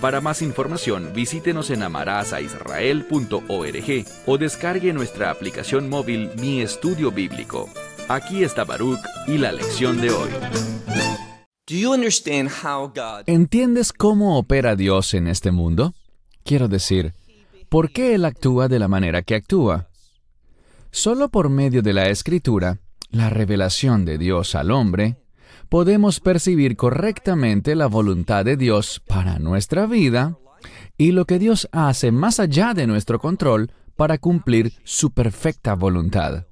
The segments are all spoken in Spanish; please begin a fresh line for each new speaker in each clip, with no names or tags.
Para más información, visítenos en amarazaisrael.org o descargue nuestra aplicación móvil Mi Estudio Bíblico. Aquí está Baruch y la lección de hoy.
¿Entiendes cómo opera Dios en este mundo? Quiero decir, ¿por qué Él actúa de la manera que actúa? Solo por medio de la escritura, la revelación de Dios al hombre, podemos percibir correctamente la voluntad de Dios para nuestra vida y lo que Dios hace más allá de nuestro control para cumplir su perfecta voluntad.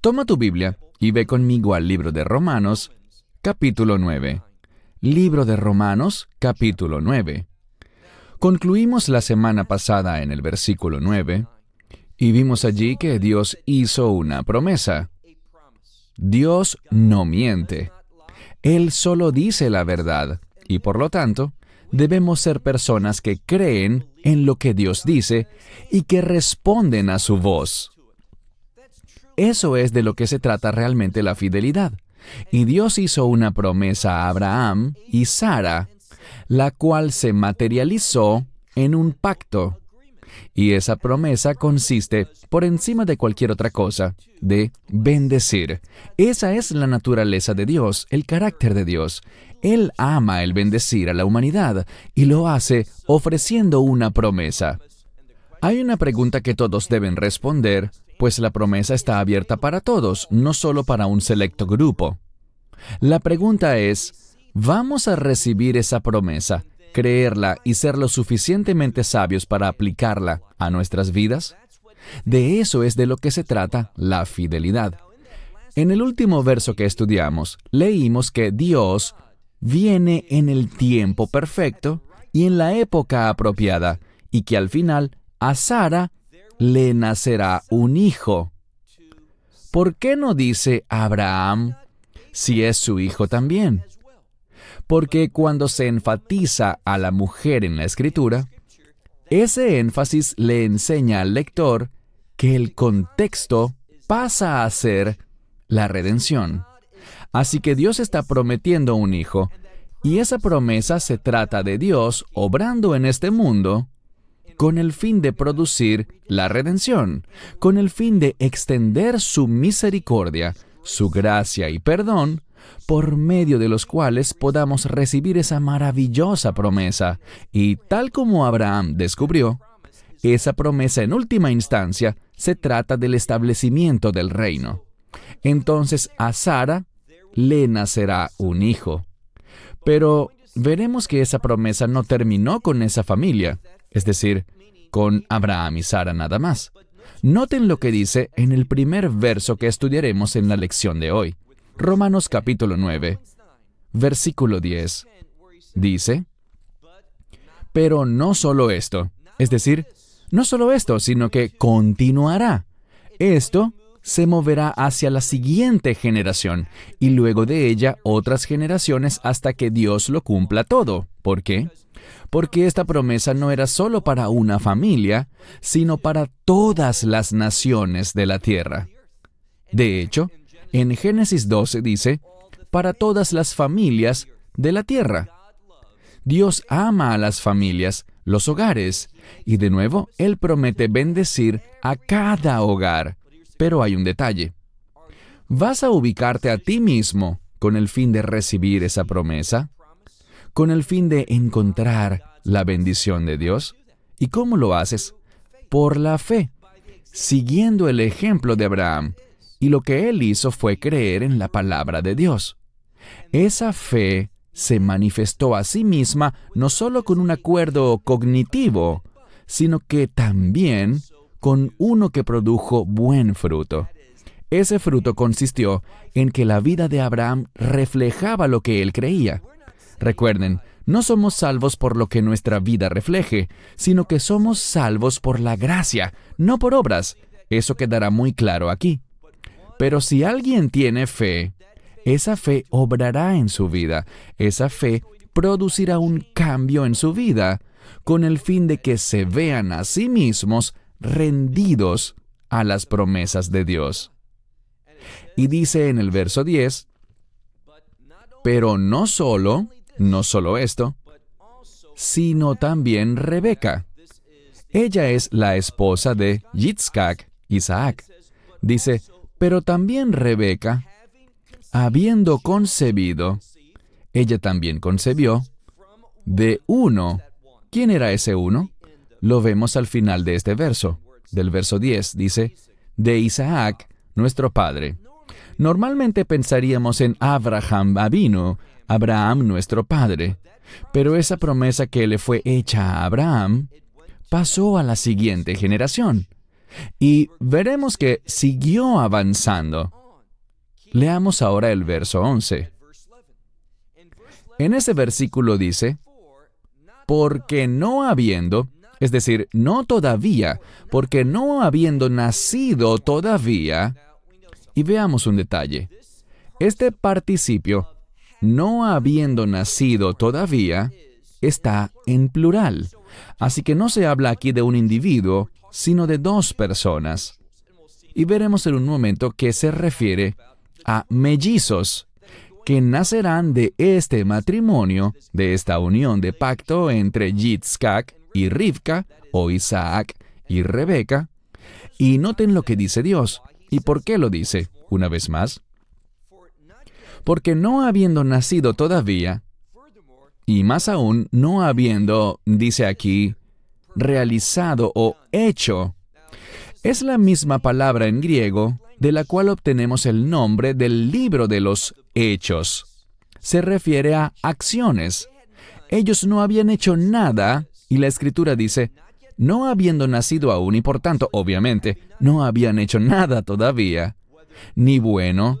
Toma tu Biblia y ve conmigo al libro de Romanos, capítulo 9. Libro de Romanos, capítulo 9. Concluimos la semana pasada en el versículo 9 y vimos allí que Dios hizo una promesa. Dios no miente. Él solo dice la verdad y por lo tanto debemos ser personas que creen en lo que Dios dice y que responden a su voz. Eso es de lo que se trata realmente la fidelidad. Y Dios hizo una promesa a Abraham y Sara, la cual se materializó en un pacto. Y esa promesa consiste, por encima de cualquier otra cosa, de bendecir. Esa es la naturaleza de Dios, el carácter de Dios. Él ama el bendecir a la humanidad y lo hace ofreciendo una promesa. Hay una pregunta que todos deben responder, pues la promesa está abierta para todos, no solo para un selecto grupo. La pregunta es, ¿vamos a recibir esa promesa creerla y ser lo suficientemente sabios para aplicarla a nuestras vidas? De eso es de lo que se trata la fidelidad. En el último verso que estudiamos, leímos que Dios viene en el tiempo perfecto y en la época apropiada, y que al final a Sara le nacerá un hijo. ¿Por qué no dice Abraham si es su hijo también? Porque cuando se enfatiza a la mujer en la escritura, ese énfasis le enseña al lector que el contexto pasa a ser la redención. Así que Dios está prometiendo un hijo, y esa promesa se trata de Dios obrando en este mundo con el fin de producir la redención, con el fin de extender su misericordia, su gracia y perdón por medio de los cuales podamos recibir esa maravillosa promesa. Y tal como Abraham descubrió, esa promesa en última instancia se trata del establecimiento del reino. Entonces a Sara le nacerá un hijo. Pero veremos que esa promesa no terminó con esa familia, es decir, con Abraham y Sara nada más. Noten lo que dice en el primer verso que estudiaremos en la lección de hoy. Romanos capítulo 9, versículo 10. Dice, pero no solo esto, es decir, no solo esto, sino que continuará. Esto se moverá hacia la siguiente generación y luego de ella otras generaciones hasta que Dios lo cumpla todo. ¿Por qué? Porque esta promesa no era solo para una familia, sino para todas las naciones de la tierra. De hecho, en Génesis 12 dice, para todas las familias de la tierra. Dios ama a las familias, los hogares, y de nuevo Él promete bendecir a cada hogar. Pero hay un detalle. ¿Vas a ubicarte a ti mismo con el fin de recibir esa promesa? ¿Con el fin de encontrar la bendición de Dios? ¿Y cómo lo haces? Por la fe, siguiendo el ejemplo de Abraham, y lo que él hizo fue creer en la palabra de Dios. Esa fe se manifestó a sí misma no solo con un acuerdo cognitivo, sino que también con uno que produjo buen fruto. Ese fruto consistió en que la vida de Abraham reflejaba lo que él creía. Recuerden, No somos salvos por lo que nuestra vida refleje, sino que somos salvos por la gracia, no por obras. Eso quedará muy claro aquí. Pero si alguien tiene fe, esa fe obrará en su vida, esa fe producirá un cambio en su vida, con el fin de que se vean a sí mismos rendidos a las promesas de Dios. Y dice en el verso 10, pero no solo, no solo esto, sino también Rebeca. Ella es la esposa de Yitzhak, Isaac. Dice, pero también Rebeca, habiendo concebido, ella también concebió de uno. ¿Quién era ese uno? Lo vemos al final de este verso. Del verso 10 dice, de Isaac, nuestro padre. Normalmente pensaríamos en Abraham Abino, Abraham nuestro padre, pero esa promesa que le fue hecha a Abraham pasó a la siguiente generación. Y veremos que siguió avanzando. Leamos ahora el verso 11. En ese versículo dice, porque no habiendo, es decir, no todavía, porque no habiendo nacido todavía, y veamos un detalle, este participio, no habiendo nacido todavía, está en plural, así que no se habla aquí de un individuo, sino de dos personas. Y veremos en un momento que se refiere a mellizos, que nacerán de este matrimonio, de esta unión de pacto entre Yitzhak y Rivka, o Isaac y Rebeca. Y noten lo que dice Dios. ¿Y por qué lo dice? Una vez más. Porque no habiendo nacido todavía, y más aún no habiendo, dice aquí, realizado o hecho, es la misma palabra en griego de la cual obtenemos el nombre del libro de los hechos. Se refiere a acciones. Ellos no habían hecho nada y la escritura dice, no habiendo nacido aún y por tanto, obviamente, no habían hecho nada todavía, ni bueno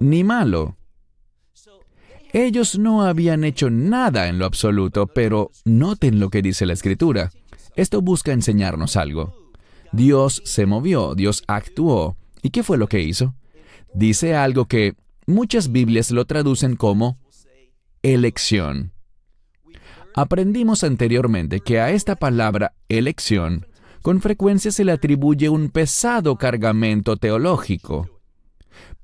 ni malo. Ellos no habían hecho nada en lo absoluto, pero noten lo que dice la escritura. Esto busca enseñarnos algo. Dios se movió, Dios actuó. ¿Y qué fue lo que hizo? Dice algo que Muchas Biblias lo traducen como elección. Aprendimos anteriormente que a esta palabra elección con frecuencia se le atribuye un pesado cargamento teológico.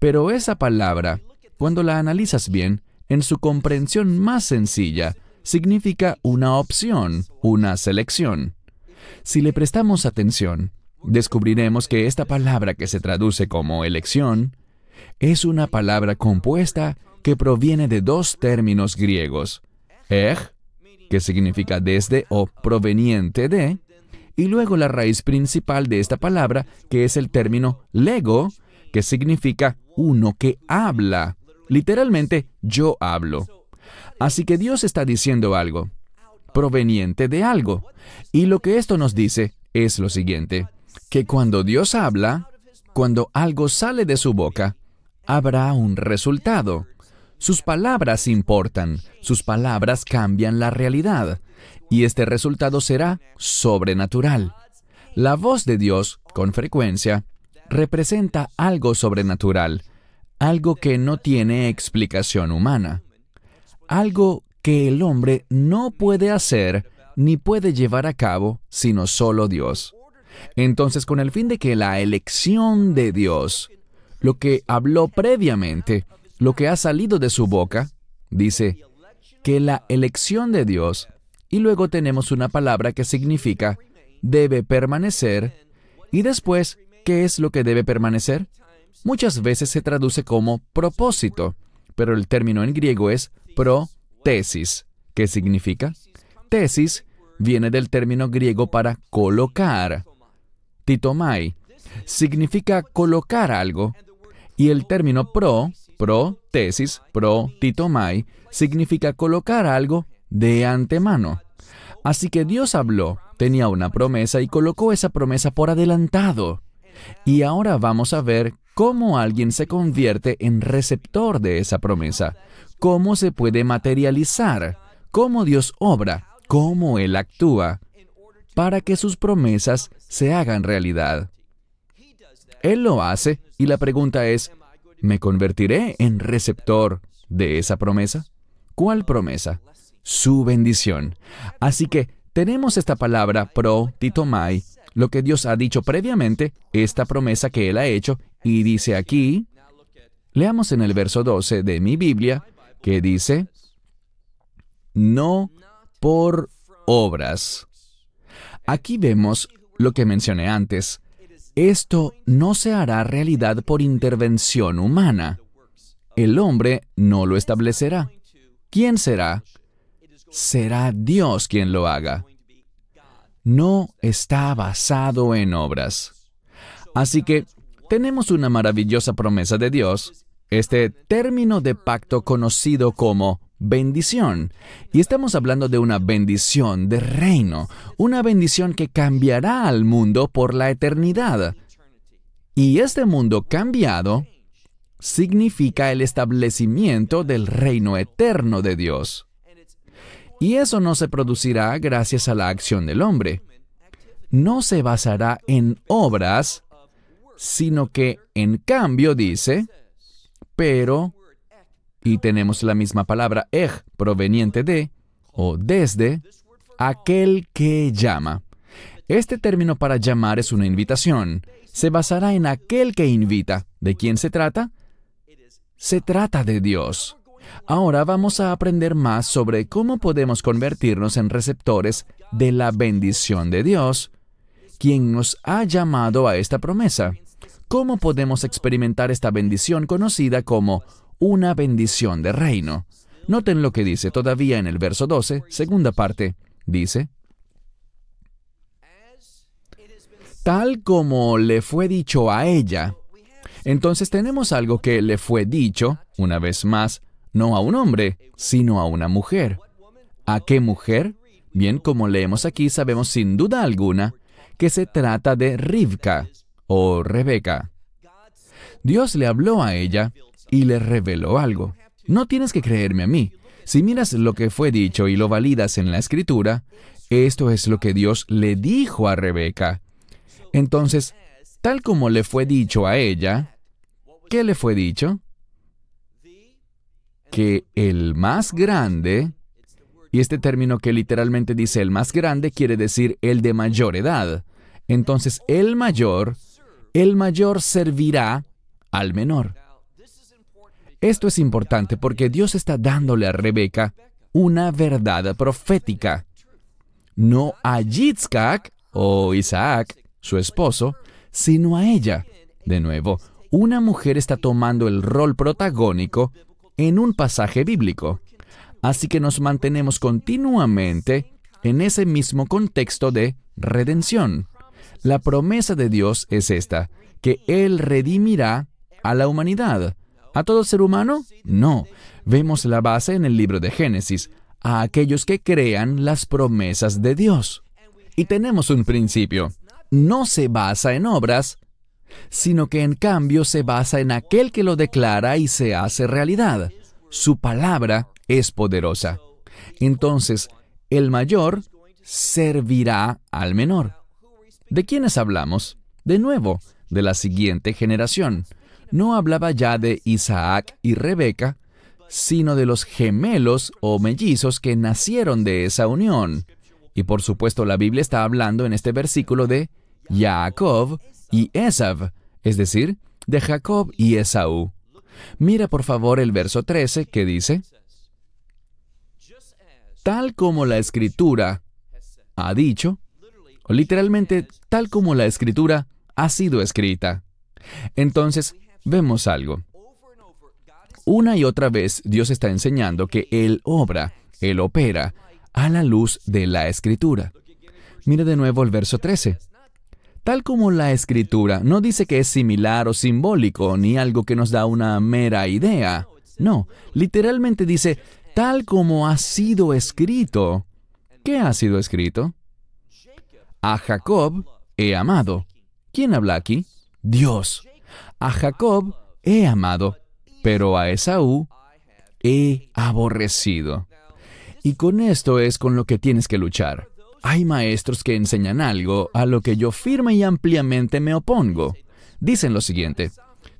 Pero esa palabra, cuando la analizas bien, en su comprensión más sencilla, significa una opción, una selección. Si le prestamos atención, descubriremos que esta palabra que se traduce como elección es una palabra compuesta que proviene de dos términos griegos, eg, que significa desde o proveniente de, y luego la raíz principal de esta palabra, que es el término lego, que significa uno que habla. Literalmente, yo hablo. Así que Dios está diciendo algo, proveniente de algo. Y lo que esto nos dice es lo siguiente, que cuando Dios habla, cuando algo sale de su boca, habrá un resultado. Sus palabras importan, sus palabras cambian la realidad, y este resultado será sobrenatural. La voz de Dios, con frecuencia, representa algo sobrenatural, algo que no tiene explicación humana, algo que el hombre no puede hacer ni puede llevar a cabo sino solo Dios. Entonces, con el fin de que la elección de Dios lo que habló previamente, lo que ha salido de su boca, dice que la elección de Dios, y luego tenemos una palabra que significa debe permanecer, y después, ¿qué es lo que debe permanecer? Muchas veces se traduce como propósito, pero el término en griego es pro-tesis. ¿Qué significa? Tesis viene del término griego para colocar. Titomai significa colocar algo, y el término pro, pro, tesis, pro, titomai, significa colocar algo de antemano. Así que Dios habló, tenía una promesa y colocó esa promesa por adelantado. Y ahora vamos a ver cómo alguien se convierte en receptor de esa promesa, cómo se puede materializar, cómo Dios obra, cómo Él actúa, para que sus promesas se hagan realidad. Él lo hace y la pregunta es, ¿me convertiré en receptor de esa promesa? ¿Cuál promesa? Su bendición. Así que tenemos esta palabra pro titomai, lo que Dios ha dicho previamente, esta promesa que Él ha hecho, y dice aquí, leamos en el verso 12 de mi Biblia, que dice, no por obras. Aquí vemos lo que mencioné antes. Esto no se hará realidad por intervención humana. El hombre no lo establecerá. ¿Quién será? Será Dios quien lo haga. No está basado en obras. Así que tenemos una maravillosa promesa de Dios, este término de pacto conocido como bendición. Y estamos hablando de una bendición de reino, una bendición que cambiará al mundo por la eternidad. Y este mundo cambiado significa el establecimiento del reino eterno de Dios. Y eso no se producirá gracias a la acción del hombre. No se basará en obras, sino que en cambio dice, pero y tenemos la misma palabra ej, proveniente de o desde aquel que llama. Este término para llamar es una invitación. Se basará en aquel que invita. ¿De quién se trata? Se trata de Dios. Ahora vamos a aprender más sobre cómo podemos convertirnos en receptores de la bendición de Dios, quien nos ha llamado a esta promesa. ¿Cómo podemos experimentar esta bendición conocida como una bendición de reino. Noten lo que dice todavía en el verso 12, segunda parte. Dice, tal como le fue dicho a ella. Entonces tenemos algo que le fue dicho, una vez más, no a un hombre, sino a una mujer. ¿A qué mujer? Bien, como leemos aquí, sabemos sin duda alguna que se trata de Rivka o Rebeca. Dios le habló a ella y le reveló algo. No tienes que creerme a mí. Si miras lo que fue dicho y lo validas en la escritura, esto es lo que Dios le dijo a Rebeca. Entonces, tal como le fue dicho a ella, ¿qué le fue dicho? Que el más grande, y este término que literalmente dice el más grande quiere decir el de mayor edad. Entonces, el mayor, el mayor servirá al menor. Esto es importante porque Dios está dándole a Rebeca una verdad profética. No a Yitzhak o Isaac, su esposo, sino a ella. De nuevo, una mujer está tomando el rol protagónico en un pasaje bíblico. Así que nos mantenemos continuamente en ese mismo contexto de redención. La promesa de Dios es esta, que Él redimirá a la humanidad. ¿A todo ser humano? No. Vemos la base en el libro de Génesis, a aquellos que crean las promesas de Dios. Y tenemos un principio. No se basa en obras, sino que en cambio se basa en aquel que lo declara y se hace realidad. Su palabra es poderosa. Entonces, el mayor servirá al menor. ¿De quiénes hablamos? De nuevo, de la siguiente generación no hablaba ya de Isaac y Rebeca, sino de los gemelos o mellizos que nacieron de esa unión. Y por supuesto la Biblia está hablando en este versículo de Jacob y Esav, es decir, de Jacob y Esaú. Mira por favor el verso 13 que dice, tal como la escritura ha dicho, literalmente tal como la escritura ha sido escrita. Entonces, vemos algo. Una y otra vez Dios está enseñando que Él obra, Él opera, a la luz de la Escritura. Mire de nuevo el verso 13. Tal como la Escritura no dice que es similar o simbólico, ni algo que nos da una mera idea. No, literalmente dice, tal como ha sido escrito. ¿Qué ha sido escrito? A Jacob he amado. ¿Quién habla aquí? Dios. A Jacob he amado, pero a Esaú he aborrecido. Y con esto es con lo que tienes que luchar. Hay maestros que enseñan algo a lo que yo firme y ampliamente me opongo. Dicen lo siguiente,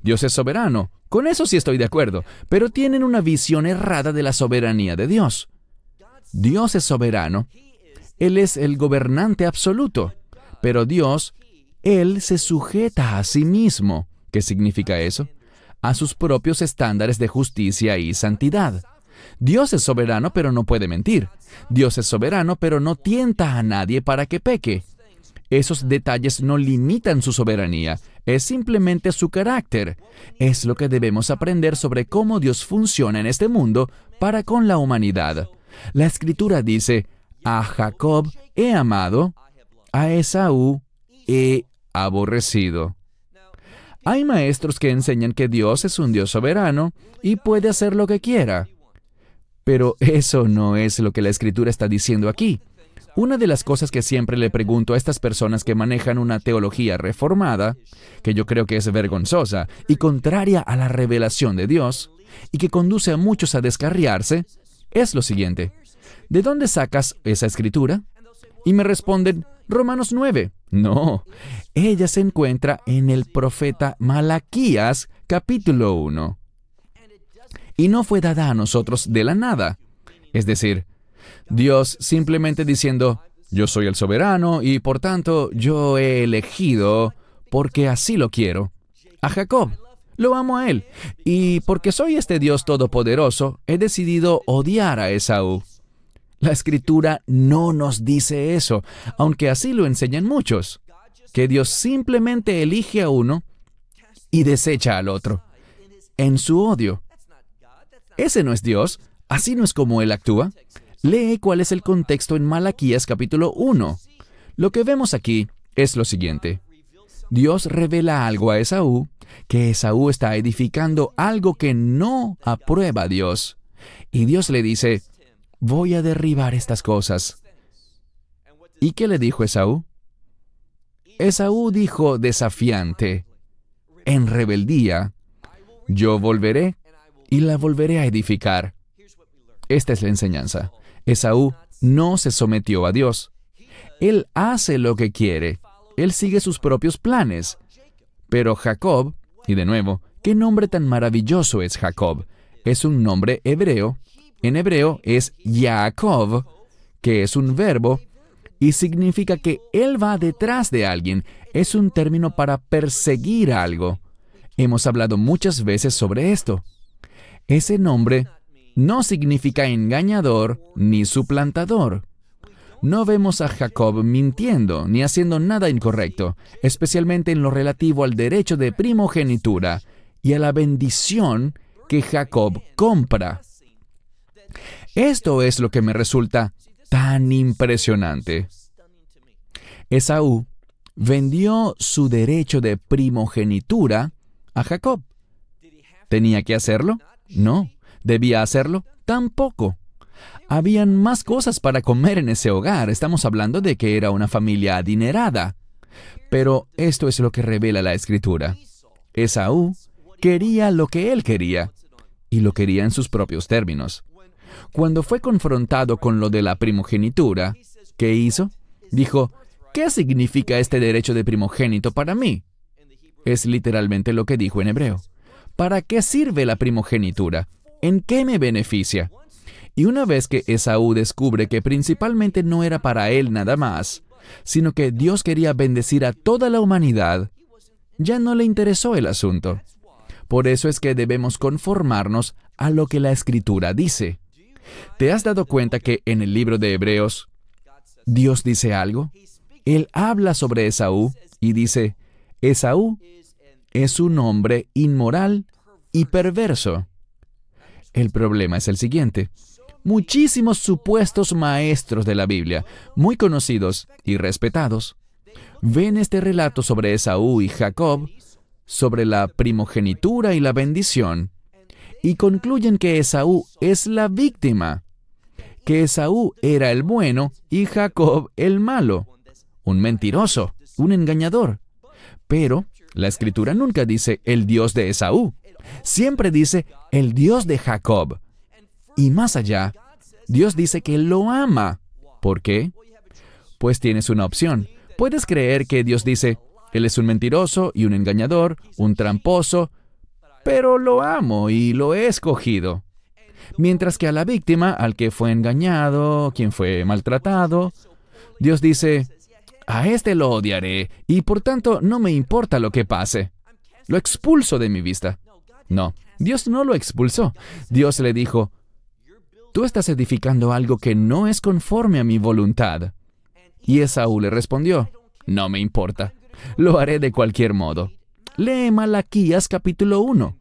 Dios es soberano, con eso sí estoy de acuerdo, pero tienen una visión errada de la soberanía de Dios. Dios es soberano, Él es el gobernante absoluto, pero Dios, Él se sujeta a sí mismo. ¿Qué significa eso? A sus propios estándares de justicia y santidad. Dios es soberano, pero no puede mentir. Dios es soberano, pero no tienta a nadie para que peque. Esos detalles no limitan su soberanía, es simplemente su carácter. Es lo que debemos aprender sobre cómo Dios funciona en este mundo para con la humanidad. La escritura dice, a Jacob he amado, a Esaú he aborrecido. Hay maestros que enseñan que Dios es un Dios soberano y puede hacer lo que quiera. Pero eso no es lo que la escritura está diciendo aquí. Una de las cosas que siempre le pregunto a estas personas que manejan una teología reformada, que yo creo que es vergonzosa y contraria a la revelación de Dios, y que conduce a muchos a descarriarse, es lo siguiente. ¿De dónde sacas esa escritura? Y me responden, Romanos 9. No, ella se encuentra en el profeta Malaquías capítulo 1 y no fue dada a nosotros de la nada. Es decir, Dios simplemente diciendo, yo soy el soberano y por tanto yo he elegido, porque así lo quiero, a Jacob. Lo amo a él. Y porque soy este Dios todopoderoso, he decidido odiar a Esaú. La escritura no nos dice eso, aunque así lo enseñan muchos, que Dios simplemente elige a uno y desecha al otro, en su odio. Ese no es Dios, así no es como Él actúa. Lee cuál es el contexto en Malaquías capítulo 1. Lo que vemos aquí es lo siguiente. Dios revela algo a Esaú, que Esaú está edificando algo que no aprueba Dios. Y Dios le dice, voy a derribar estas cosas. ¿Y qué le dijo Esaú? Esaú dijo desafiante, en rebeldía, yo volveré y la volveré a edificar. Esta es la enseñanza. Esaú no se sometió a Dios. Él hace lo que quiere. Él sigue sus propios planes. Pero Jacob, y de nuevo, ¿qué nombre tan maravilloso es Jacob? Es un nombre hebreo. En hebreo es Yaakov, que es un verbo y significa que él va detrás de alguien. Es un término para perseguir algo. Hemos hablado muchas veces sobre esto. Ese nombre no significa engañador ni suplantador. No vemos a Jacob mintiendo ni haciendo nada incorrecto, especialmente en lo relativo al derecho de primogenitura y a la bendición que Jacob compra. Esto es lo que me resulta tan impresionante. Esaú vendió su derecho de primogenitura a Jacob. ¿Tenía que hacerlo? No. ¿Debía hacerlo? Tampoco. Habían más cosas para comer en ese hogar. Estamos hablando de que era una familia adinerada. Pero esto es lo que revela la escritura. Esaú quería lo que él quería, y lo quería en sus propios términos. Cuando fue confrontado con lo de la primogenitura, ¿qué hizo? Dijo, ¿qué significa este derecho de primogénito para mí? Es literalmente lo que dijo en hebreo. ¿Para qué sirve la primogenitura? ¿En qué me beneficia? Y una vez que Esaú descubre que principalmente no era para él nada más, sino que Dios quería bendecir a toda la humanidad, ya no le interesó el asunto. Por eso es que debemos conformarnos a lo que la escritura dice. ¿Te has dado cuenta que en el libro de Hebreos Dios dice algo? Él habla sobre Esaú y dice, Esaú es un hombre inmoral y perverso. El problema es el siguiente. Muchísimos supuestos maestros de la Biblia, muy conocidos y respetados, ven este relato sobre Esaú y Jacob, sobre la primogenitura y la bendición, y concluyen que Esaú es la víctima, que Esaú era el bueno y Jacob el malo, un mentiroso, un engañador. Pero la escritura nunca dice el Dios de Esaú, siempre dice el Dios de Jacob. Y más allá, Dios dice que lo ama. ¿Por qué? Pues tienes una opción. Puedes creer que Dios dice, Él es un mentiroso y un engañador, un tramposo, pero lo amo y lo he escogido. Mientras que a la víctima, al que fue engañado, quien fue maltratado, Dios dice, a este lo odiaré y por tanto no me importa lo que pase. Lo expulso de mi vista. No, Dios no lo expulsó. Dios le dijo, tú estás edificando algo que no es conforme a mi voluntad. Y Esaú le respondió, no me importa, lo haré de cualquier modo. Lee Malaquías capítulo 1.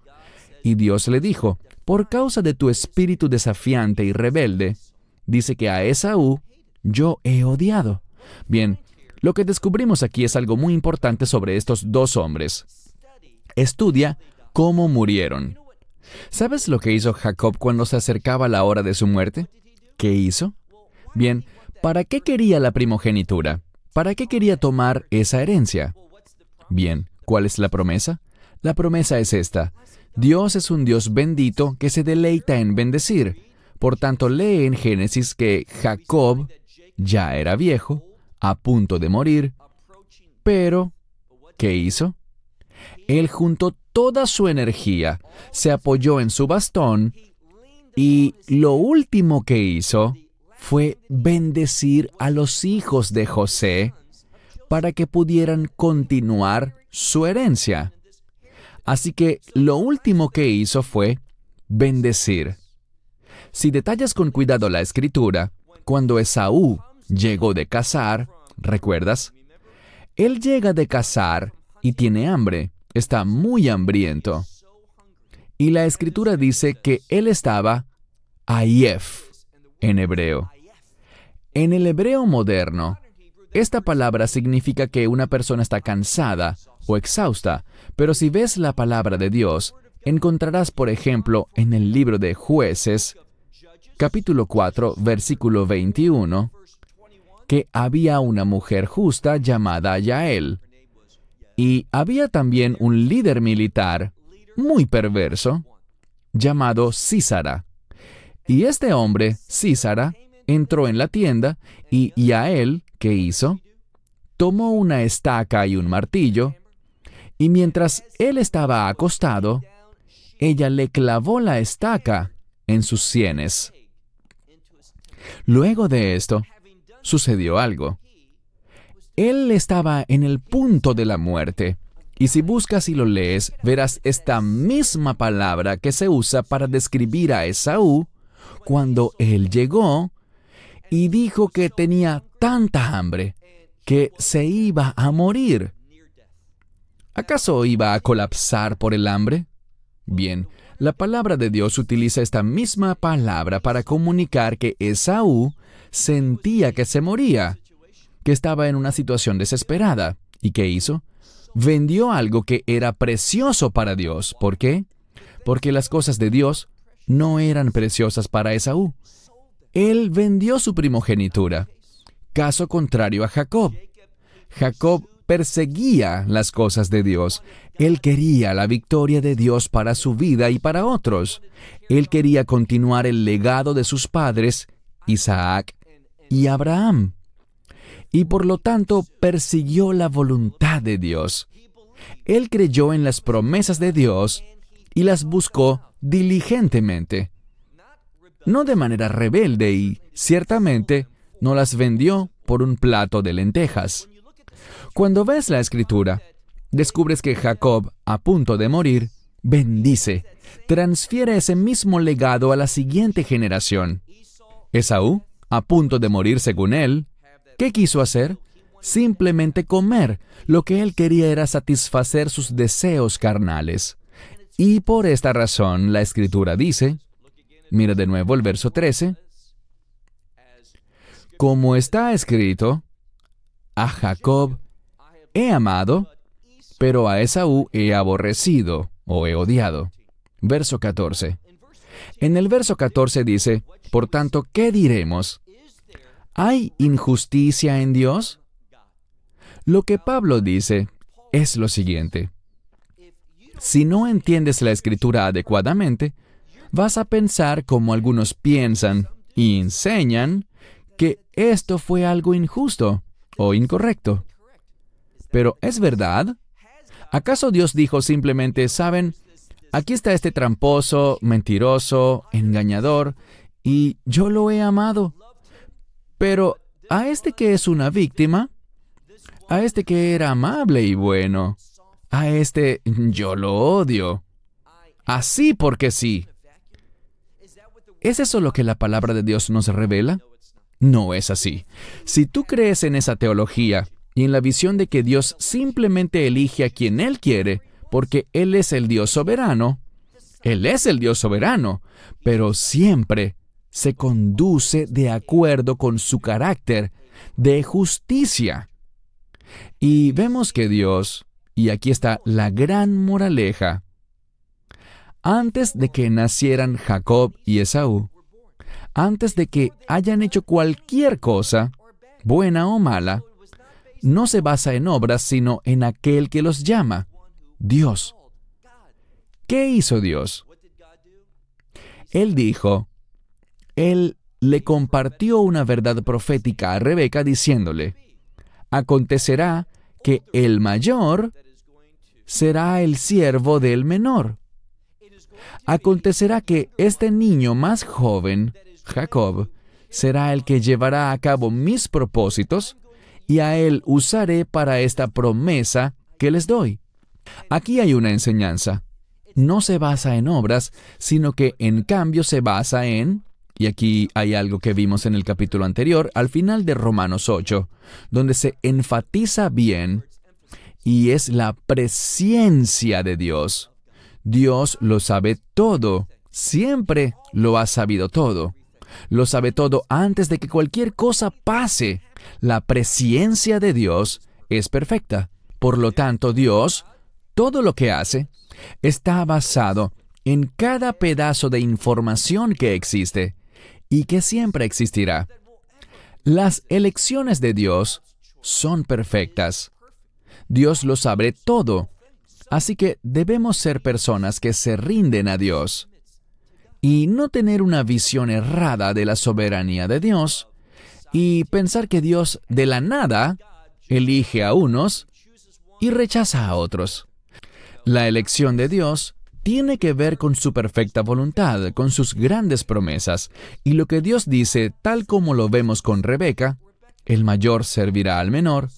Y Dios le dijo, por causa de tu espíritu desafiante y rebelde, dice que a Esaú yo he odiado. Bien, lo que descubrimos aquí es algo muy importante sobre estos dos hombres. Estudia cómo murieron. ¿Sabes lo que hizo Jacob cuando se acercaba la hora de su muerte? ¿Qué hizo? Bien, ¿para qué quería la primogenitura? ¿Para qué quería tomar esa herencia? Bien, ¿cuál es la promesa? La promesa es esta. Dios es un Dios bendito que se deleita en bendecir. Por tanto, lee en Génesis que Jacob ya era viejo a punto de morir, pero ¿qué hizo? Él juntó toda su energía, se apoyó en su bastón y lo último que hizo fue bendecir a los hijos de José para que pudieran continuar su herencia. Así que lo último que hizo fue bendecir. Si detallas con cuidado la escritura, cuando Esaú llegó de cazar, ¿recuerdas? Él llega de cazar y tiene hambre, está muy hambriento. Y la escritura dice que él estaba ayef en hebreo. En el hebreo moderno, esta palabra significa que una persona está cansada o exhausta, pero si ves la palabra de Dios, encontrarás, por ejemplo, en el libro de jueces, capítulo 4, versículo 21, que había una mujer justa llamada Yael. Y había también un líder militar muy perverso llamado Císara. Y este hombre, Císara, entró en la tienda y Yael, ¿qué hizo? Tomó una estaca y un martillo, y mientras él estaba acostado, ella le clavó la estaca en sus sienes. Luego de esto, sucedió algo. Él estaba en el punto de la muerte. Y si buscas y lo lees, verás esta misma palabra que se usa para describir a Esaú cuando él llegó y dijo que tenía tanta hambre que se iba a morir. ¿Acaso iba a colapsar por el hambre? Bien, la palabra de Dios utiliza esta misma palabra para comunicar que Esaú sentía que se moría, que estaba en una situación desesperada. ¿Y qué hizo? Vendió algo que era precioso para Dios. ¿Por qué? Porque las cosas de Dios no eran preciosas para Esaú. Él vendió su primogenitura. Caso contrario a Jacob. Jacob perseguía las cosas de Dios. Él quería la victoria de Dios para su vida y para otros. Él quería continuar el legado de sus padres, Isaac y Abraham. Y por lo tanto persiguió la voluntad de Dios. Él creyó en las promesas de Dios y las buscó diligentemente. No de manera rebelde y, ciertamente, no las vendió por un plato de lentejas. Cuando ves la escritura, descubres que Jacob, a punto de morir, bendice, transfiere ese mismo legado a la siguiente generación. Esaú a punto de morir según él, ¿qué quiso hacer? Simplemente comer. Lo que él quería era satisfacer sus deseos carnales. Y por esta razón la escritura dice, mira de nuevo el verso 13, como está escrito, a Jacob he amado, pero a Esaú he aborrecido o he odiado. Verso 14. En el verso 14 dice, por tanto, ¿qué diremos? ¿Hay injusticia en Dios? Lo que Pablo dice es lo siguiente. Si no entiendes la escritura adecuadamente, vas a pensar como algunos piensan y enseñan que esto fue algo injusto o incorrecto. Pero ¿es verdad? ¿Acaso Dios dijo simplemente, saben, aquí está este tramposo, mentiroso, engañador, y yo lo he amado? Pero a este que es una víctima, a este que era amable y bueno, a este yo lo odio. Así porque sí. ¿Es eso lo que la palabra de Dios nos revela? No es así. Si tú crees en esa teología y en la visión de que Dios simplemente elige a quien Él quiere, porque Él es el Dios soberano, Él es el Dios soberano, pero siempre se conduce de acuerdo con su carácter de justicia. Y vemos que Dios, y aquí está la gran moraleja, antes de que nacieran Jacob y Esaú, antes de que hayan hecho cualquier cosa, buena o mala, no se basa en obras, sino en aquel que los llama, Dios. ¿Qué hizo Dios? Él dijo, Él le compartió una verdad profética a Rebeca diciéndole, acontecerá que el mayor será el siervo del menor. Acontecerá que este niño más joven, Jacob, será el que llevará a cabo mis propósitos y a él usaré para esta promesa que les doy. Aquí hay una enseñanza. No se basa en obras, sino que en cambio se basa en, y aquí hay algo que vimos en el capítulo anterior, al final de Romanos 8, donde se enfatiza bien, y es la presencia de Dios. Dios lo sabe todo, siempre lo ha sabido todo. Lo sabe todo antes de que cualquier cosa pase. La presencia de Dios es perfecta. Por lo tanto, Dios, todo lo que hace, está basado en cada pedazo de información que existe y que siempre existirá. Las elecciones de Dios son perfectas. Dios lo sabe todo Así que debemos ser personas que se rinden a Dios y no tener una visión errada de la soberanía de Dios y pensar que Dios de la nada elige a unos y rechaza a otros. La elección de Dios tiene que ver con su perfecta voluntad, con sus grandes promesas, y lo que Dios dice, tal como lo vemos con Rebeca, el mayor servirá al menor,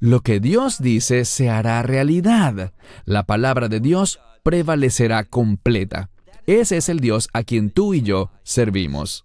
lo que Dios dice se hará realidad. La palabra de Dios prevalecerá completa. Ese es el Dios a quien tú y yo servimos.